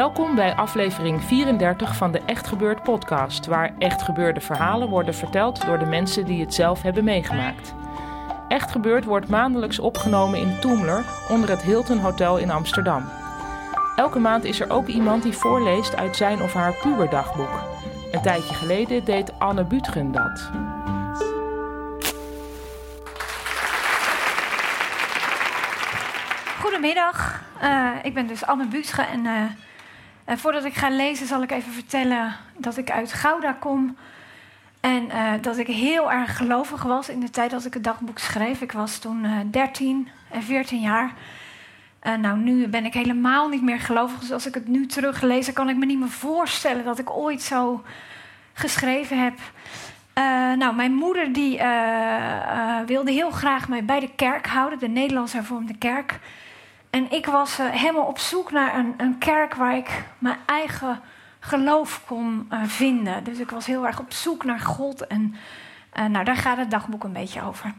Welkom bij aflevering 34 van de Echt Gebeurd podcast, waar echt gebeurde verhalen worden verteld door de mensen die het zelf hebben meegemaakt. Echt Gebeurd wordt maandelijks opgenomen in Toemler onder het Hilton Hotel in Amsterdam. Elke maand is er ook iemand die voorleest uit zijn of haar puberdagboek. Een tijdje geleden deed Anne Butgen dat. Goedemiddag, Eh, ik ben dus Anne Buutsche en eh, eh, voordat ik ga lezen zal ik even vertellen dat ik uit Gouda kom en eh, dat ik heel erg gelovig was in de tijd dat ik het dagboek schreef. Ik was toen eh 13 en 14 jaar. Eh, nou, nu ben ik helemaal niet meer gelovig, dus als ik het nu teruglees, kan ik me niet meer voorstellen dat ik ooit zo geschreven heb. Eh, nou, mijn moeder die, eh, eh, wilde heel graag mij bij de kerk houden, de Nederlands hervormde kerk. En ik was eh, helemaal op zoek naar een, een kerk waar ik mijn eigen geloof kon eh, vinden. Dus ik was heel erg op zoek naar God. En eh, nou, daar gaat het dagboek een beetje over.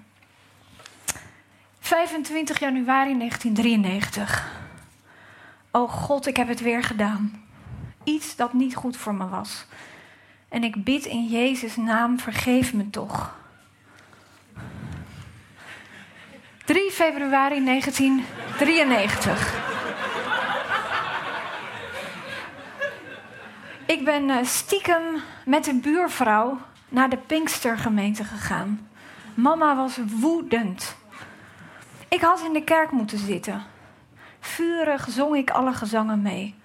25 januari 1993. Oh God, ik heb het weer gedaan. Iets dat niet goed voor me was. En ik bid in Jezus' naam, vergeef me toch. 3 februari 1993. Ik ben eh, stiekem met een buurvrouw naar de Pinkstergemeente gegaan. Mama was woedend. Ik had in de kerk moeten zitten. Vurig zong ik alle gezangen mee.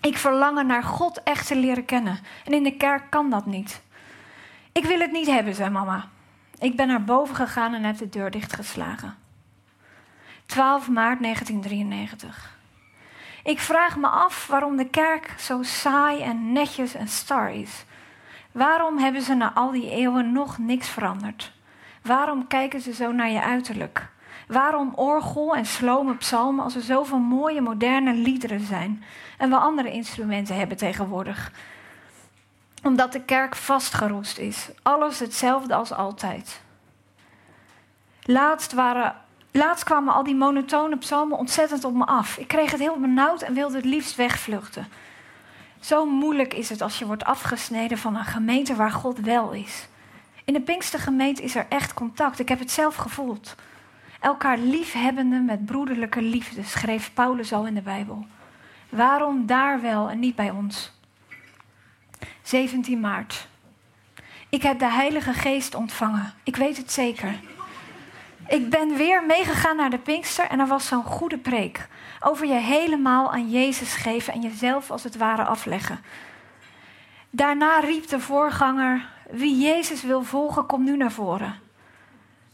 Ik verlangen naar God echt te leren kennen. En in de kerk kan dat niet. Ik wil het niet hebben, zei mama. Ik ben naar boven gegaan en heb de deur dichtgeslagen. 12 maart 1993. Ik vraag me af waarom de kerk zo saai en netjes en star is. Waarom hebben ze na al die eeuwen nog niks veranderd? Waarom kijken ze zo naar je uiterlijk? Waarom orgel en slome psalmen als er zoveel mooie moderne liederen zijn en we andere instrumenten hebben tegenwoordig? Omdat de kerk vastgeroest is. Alles hetzelfde als altijd. Laatst, waren, laatst kwamen al die monotone psalmen ontzettend op me af. Ik kreeg het heel benauwd en wilde het liefst wegvluchten. Zo moeilijk is het als je wordt afgesneden van een gemeente waar God wel is. In de Pinkstergemeente is er echt contact. Ik heb het zelf gevoeld. Elkaar liefhebbende met broederlijke liefde, schreef Paulus al in de Bijbel. Waarom daar wel en niet bij ons? 17 maart. Ik heb de Heilige Geest ontvangen. Ik weet het zeker. Ik ben weer meegegaan naar de Pinkster en er was zo'n goede preek. Over je helemaal aan Jezus geven en jezelf als het ware afleggen. Daarna riep de voorganger: Wie Jezus wil volgen, kom nu naar voren.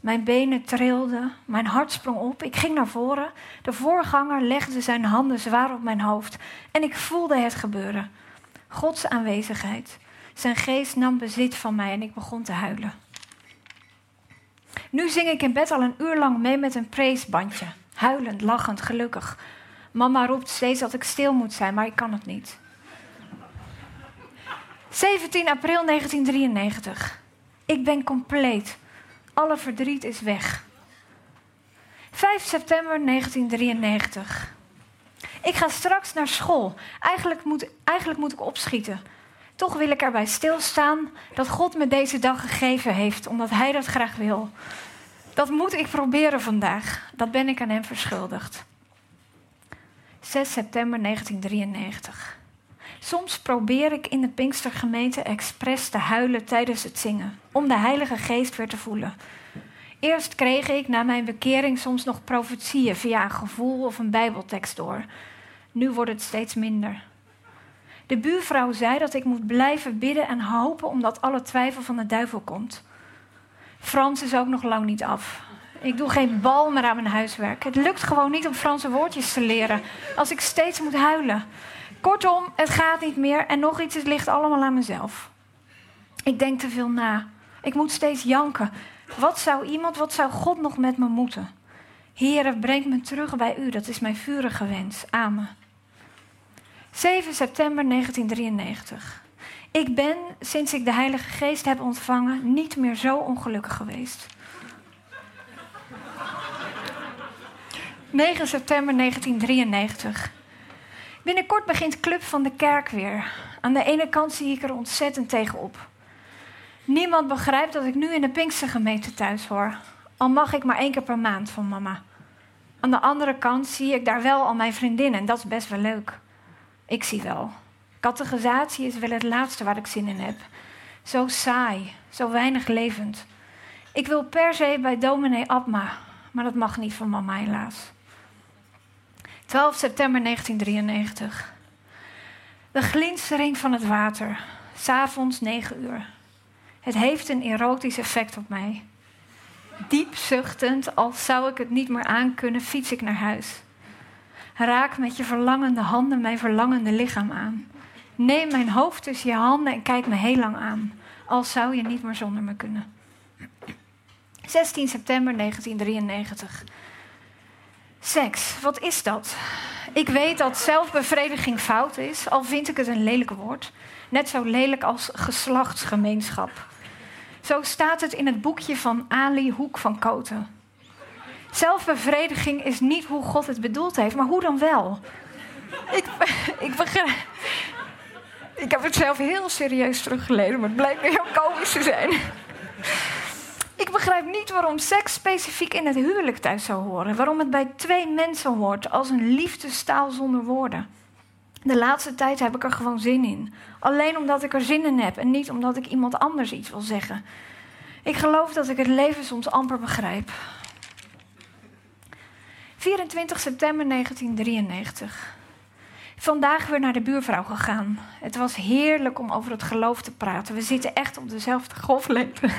Mijn benen trilden, mijn hart sprong op. Ik ging naar voren. De voorganger legde zijn handen zwaar op mijn hoofd en ik voelde het gebeuren. Gods aanwezigheid. Zijn geest nam bezit van mij en ik begon te huilen. Nu zing ik in bed al een uur lang mee met een preesbandje. Huilend, lachend, gelukkig. Mama roept steeds dat ik stil moet zijn, maar ik kan het niet. 17 april 1993. Ik ben compleet. Alle verdriet is weg. 5 september 1993. Ik ga straks naar school. Eigenlijk moet, eigenlijk moet ik opschieten. Toch wil ik erbij stilstaan dat God me deze dag gegeven heeft, omdat Hij dat graag wil. Dat moet ik proberen vandaag. Dat ben ik aan Hem verschuldigd. 6 september 1993. Soms probeer ik in de Pinkstergemeente expres te huilen tijdens het zingen, om de Heilige Geest weer te voelen. Eerst kreeg ik na mijn bekering soms nog profetieën via een gevoel of een Bijbeltekst door. Nu wordt het steeds minder. De buurvrouw zei dat ik moet blijven bidden en hopen omdat alle twijfel van de duivel komt. Frans is ook nog lang niet af. Ik doe geen bal meer aan mijn huiswerk. Het lukt gewoon niet om Franse woordjes te leren als ik steeds moet huilen. Kortom, het gaat niet meer en nog iets, het ligt allemaal aan mezelf. Ik denk te veel na. Ik moet steeds janken. Wat zou iemand, wat zou God nog met me moeten? Heere, breng me terug bij u. Dat is mijn vurige wens. Amen. 7 september 1993. Ik ben, sinds ik de Heilige Geest heb ontvangen, niet meer zo ongelukkig geweest. 9 september 1993. Binnenkort begint Club van de Kerk weer. Aan de ene kant zie ik er ontzettend tegenop. Niemand begrijpt dat ik nu in de Pinkstergemeente thuis hoor. Al mag ik maar één keer per maand van mama. Aan de andere kant zie ik daar wel al mijn vriendinnen en dat is best wel leuk. Ik zie wel. Categorisatie is wel het laatste waar ik zin in heb. Zo saai, zo weinig levend. Ik wil per se bij dominee Abma, maar dat mag niet van mama helaas. 12 september 1993. De glinstering van het water. S'avonds 9 uur. Het heeft een erotisch effect op mij. Diep zuchtend, als zou ik het niet meer aankunnen, fiets ik naar huis. Raak met je verlangende handen mijn verlangende lichaam aan. Neem mijn hoofd tussen je handen en kijk me heel lang aan. Als zou je niet meer zonder me kunnen. 16 september 1993. Seks, wat is dat? Ik weet dat zelfbevrediging fout is, al vind ik het een lelijk woord. Net zo lelijk als geslachtsgemeenschap. Zo staat het in het boekje van Ali Hoek van Koten. Zelfbevrediging is niet hoe God het bedoeld heeft, maar hoe dan wel? Ik, ik begrijp. Ik heb het zelf heel serieus teruggelezen, maar het blijkt heel komisch te zijn. Ik begrijp niet waarom seks specifiek in het huwelijk thuis zou horen. Waarom het bij twee mensen hoort als een liefdestaal zonder woorden. De laatste tijd heb ik er gewoon zin in. Alleen omdat ik er zin in heb en niet omdat ik iemand anders iets wil zeggen. Ik geloof dat ik het leven soms amper begrijp. 24 september 1993. Vandaag weer naar de buurvrouw gegaan. Het was heerlijk om over het geloof te praten. We zitten echt op dezelfde golflengte.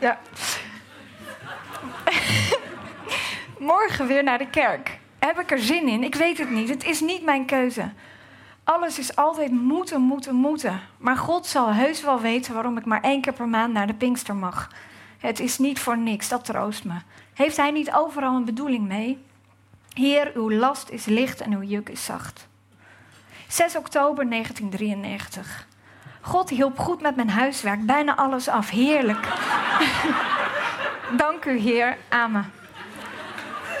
ja. Morgen weer naar de kerk. Heb ik er zin in? Ik weet het niet. Het is niet mijn keuze. Alles is altijd moeten, moeten, moeten. Maar God zal heus wel weten waarom ik maar één keer per maand naar de Pinkster mag. Het is niet voor niks, dat troost me. Heeft Hij niet overal een bedoeling mee? Heer, uw last is licht en uw juk is zacht. 6 oktober 1993. God hielp goed met mijn huiswerk, bijna alles af. Heerlijk. Dank u, Heer. Amen.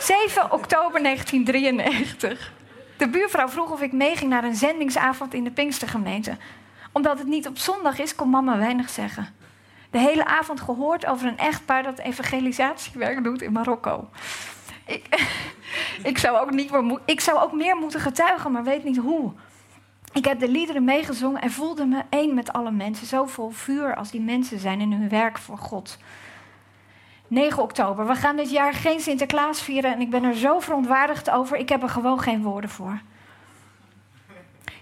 7 oktober 1993. De buurvrouw vroeg of ik meeging naar een zendingsavond in de Pinkstergemeente. Omdat het niet op zondag is, kon mama weinig zeggen. De hele avond gehoord over een echtpaar dat evangelisatiewerk doet in Marokko. Ik, ik, zou ook niet meer, ik zou ook meer moeten getuigen, maar weet niet hoe. Ik heb de liederen meegezongen en voelde me één met alle mensen. Zo vol vuur als die mensen zijn in hun werk voor God. 9 oktober. We gaan dit jaar geen Sinterklaas vieren en ik ben er zo verontwaardigd over. Ik heb er gewoon geen woorden voor.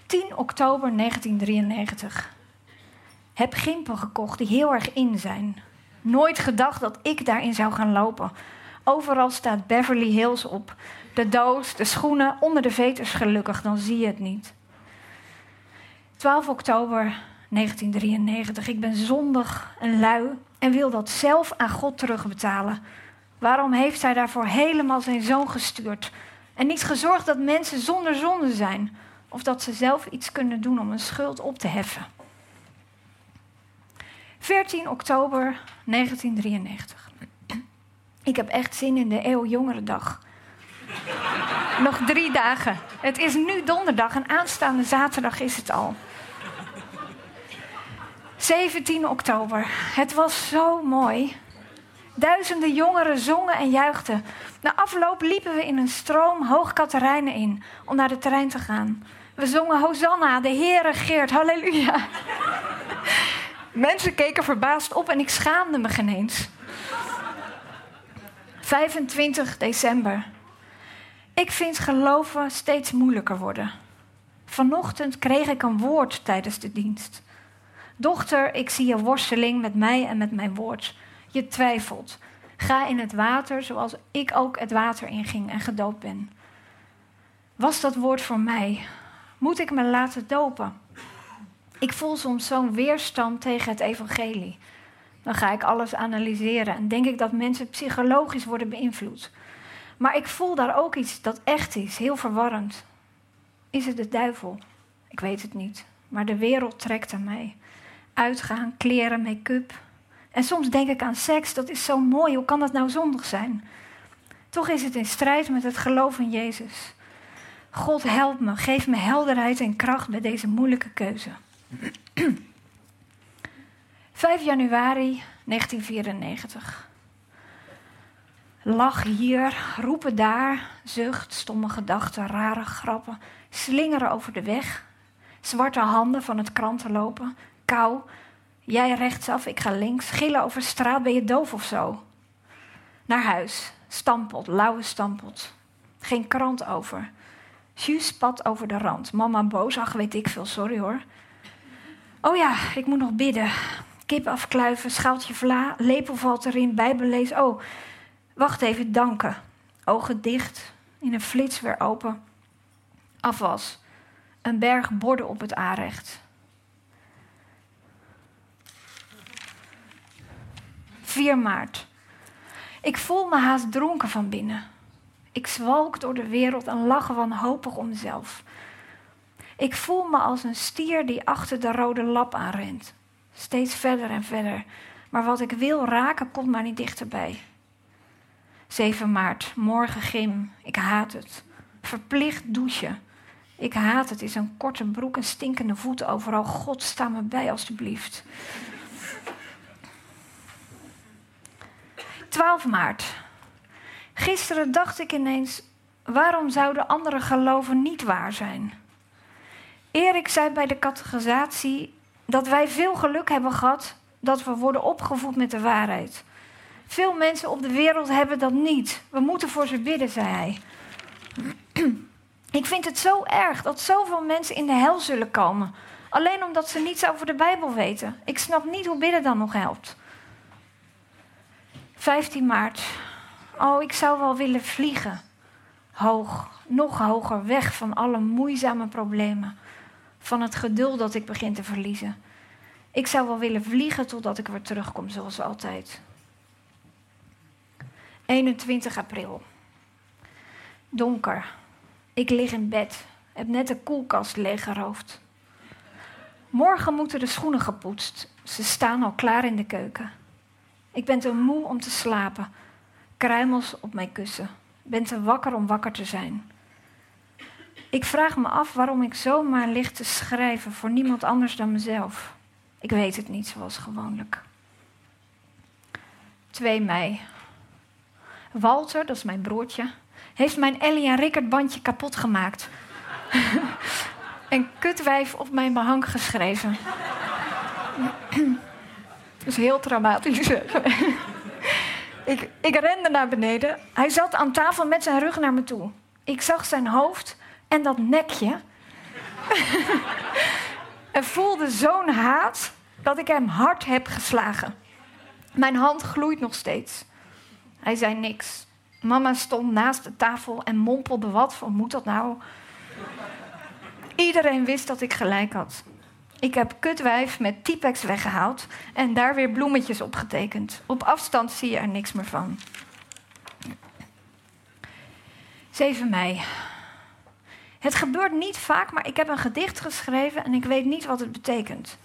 10 oktober 1993. Heb gimpen gekocht die heel erg in zijn. Nooit gedacht dat ik daarin zou gaan lopen. Overal staat Beverly Hills op. De doos, de schoenen, onder de veters gelukkig, dan zie je het niet. 12 oktober 1993. Ik ben zondig en lui en wil dat zelf aan God terugbetalen. Waarom heeft hij daarvoor helemaal zijn zoon gestuurd? En niet gezorgd dat mensen zonder zonde zijn? Of dat ze zelf iets kunnen doen om een schuld op te heffen? 14 oktober 1993. Ik heb echt zin in de eeuwjongere dag. Nog drie dagen. Het is nu donderdag en aanstaande zaterdag is het al. 17 oktober. Het was zo mooi. Duizenden jongeren zongen en juichten. Na afloop liepen we in een stroom Hoog Katerijnen in om naar de terrein te gaan. We zongen Hosanna, de Heere Geert, halleluja. Mensen keken verbaasd op en ik schaamde me geen eens. 25 december. Ik vind geloven steeds moeilijker worden. Vanochtend kreeg ik een woord tijdens de dienst. Dochter, ik zie je worsteling met mij en met mijn woord. Je twijfelt. Ga in het water zoals ik ook het water inging en gedoopt ben. Was dat woord voor mij? Moet ik me laten dopen? Ik voel soms zo'n weerstand tegen het evangelie. Dan ga ik alles analyseren en denk ik dat mensen psychologisch worden beïnvloed. Maar ik voel daar ook iets dat echt is, heel verwarrend. Is het de duivel? Ik weet het niet. Maar de wereld trekt aan mij. Uitgaan, kleren, make-up. En soms denk ik aan seks, dat is zo mooi. Hoe kan dat nou zondig zijn? Toch is het in strijd met het geloof in Jezus. God help me, geef me helderheid en kracht bij deze moeilijke keuze. 5 januari 1994. Lach hier, roepen daar, zucht, stomme gedachten, rare grappen, slingeren over de weg, zwarte handen van het kranten lopen, kou, jij rechtsaf, ik ga links, gillen over straat, ben je doof of zo? Naar huis, stampot, lauwe stampot, geen krant over. Jus spat over de rand, mama boos, ach weet ik veel, sorry hoor. Oh ja, ik moet nog bidden. Kip afkluiven, schaaltje vla, lepel valt erin, bijbel lezen. Oh, wacht even, danken. Ogen dicht, in een flits weer open. Afwas. Een berg borden op het aanrecht. 4 maart. Ik voel me haast dronken van binnen. Ik zwalk door de wereld en lach wanhopig om mezelf. Ik voel me als een stier die achter de rode lap aanrent. Steeds verder en verder. Maar wat ik wil raken, komt maar niet dichterbij. 7 maart, morgen gym. Ik haat het. Verplicht douchen. Ik haat het. Is een korte broek en stinkende voeten overal. God, sta me bij, alstublieft. 12 maart. Gisteren dacht ik ineens: waarom zouden andere geloven niet waar zijn? Erik zei bij de categorisatie dat wij veel geluk hebben gehad dat we worden opgevoed met de waarheid. Veel mensen op de wereld hebben dat niet. We moeten voor ze bidden, zei hij. Ik vind het zo erg dat zoveel mensen in de hel zullen komen. Alleen omdat ze niets over de Bijbel weten. Ik snap niet hoe bidden dan nog helpt. 15 maart. Oh, ik zou wel willen vliegen. Hoog, nog hoger, weg van alle moeizame problemen van het geduld dat ik begin te verliezen. Ik zou wel willen vliegen totdat ik weer terugkom, zoals altijd. 21 april. Donker. Ik lig in bed. Heb net de koelkast leeggeroofd. Morgen moeten de schoenen gepoetst. Ze staan al klaar in de keuken. Ik ben te moe om te slapen. Kruimels op mijn kussen. Ben te wakker om wakker te zijn. Ik vraag me af waarom ik zomaar lig te schrijven voor niemand anders dan mezelf. Ik weet het niet zoals gewoonlijk. 2 mei. Walter, dat is mijn broertje, heeft mijn Ellie en Rickert bandje kapot gemaakt. en kutwijf op mijn behang geschreven. dat is heel traumatisch. ik, ik rende naar beneden. Hij zat aan tafel met zijn rug naar me toe. Ik zag zijn hoofd en dat nekje. en voelde zo'n haat dat ik hem hard heb geslagen. Mijn hand gloeit nog steeds. Hij zei niks. Mama stond naast de tafel en mompelde wat van moet dat nou? Iedereen wist dat ik gelijk had. Ik heb kutwijf met Tipex weggehaald en daar weer bloemetjes op getekend. Op afstand zie je er niks meer van. 7 mei. Het gebeurt niet vaak, maar ik heb een gedicht geschreven en ik weet niet wat het betekent.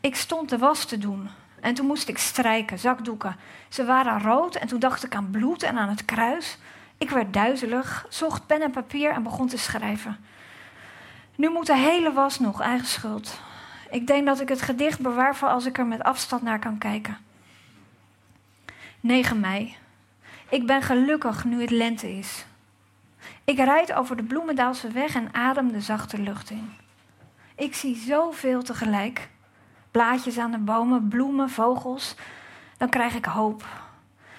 Ik stond de was te doen en toen moest ik strijken, zakdoeken. Ze waren rood en toen dacht ik aan bloed en aan het kruis. Ik werd duizelig, zocht pen en papier en begon te schrijven. Nu moet de hele was nog, eigen schuld. Ik denk dat ik het gedicht bewaar voor als ik er met afstand naar kan kijken. 9 mei. Ik ben gelukkig nu het lente is. Ik rijd over de Bloemendaalse weg en adem de zachte lucht in. Ik zie zoveel tegelijk. Blaadjes aan de bomen, bloemen, vogels. Dan krijg ik hoop.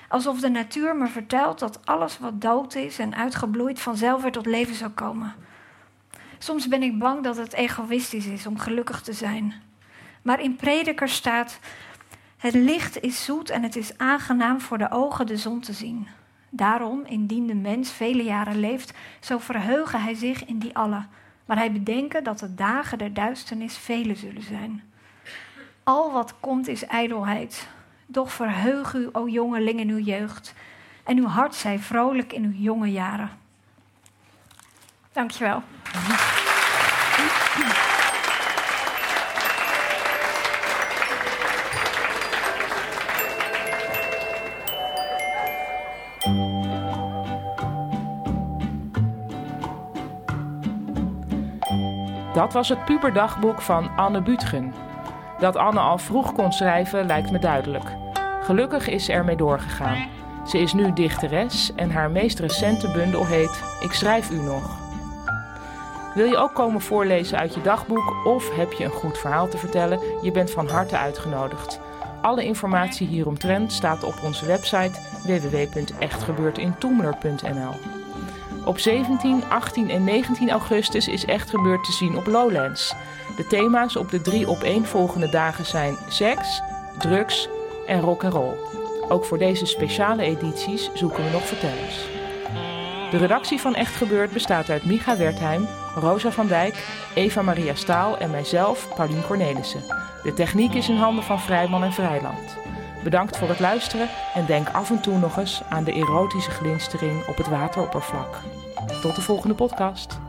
Alsof de natuur me vertelt dat alles wat dood is en uitgebloeid vanzelf weer tot leven zal komen. Soms ben ik bang dat het egoïstisch is om gelukkig te zijn. Maar in Prediker staat: Het licht is zoet en het is aangenaam voor de ogen de zon te zien. Daarom, indien de mens vele jaren leeft, zo verheugen hij zich in die alle. Maar hij bedenken dat de dagen der duisternis vele zullen zijn. Al wat komt is ijdelheid. Doch verheug u, o jongeling, in uw jeugd. En uw hart zij vrolijk in uw jonge jaren. Dankjewel. Dat was het puberdagboek van Anne Butgen. Dat Anne al vroeg kon schrijven lijkt me duidelijk. Gelukkig is ze ermee doorgegaan. Ze is nu dichteres en haar meest recente bundel heet Ik schrijf u nog. Wil je ook komen voorlezen uit je dagboek of heb je een goed verhaal te vertellen? Je bent van harte uitgenodigd. Alle informatie hieromtrent staat op onze website www.echtgebeurtintoemler.nl. Op 17, 18 en 19 augustus is Echt Gebeurd te zien op Lowlands. De thema's op de drie opeenvolgende dagen zijn seks, drugs en rock and roll. Ook voor deze speciale edities zoeken we nog vertellers. De redactie van Echt Gebeurd bestaat uit Micha Wertheim, Rosa van Dijk, Eva Maria Staal en mijzelf, Paulien Cornelissen. De techniek is in handen van Vrijman en Vrijland. Bedankt voor het luisteren en denk af en toe nog eens aan de erotische glinstering op het wateroppervlak. Tot de volgende podcast.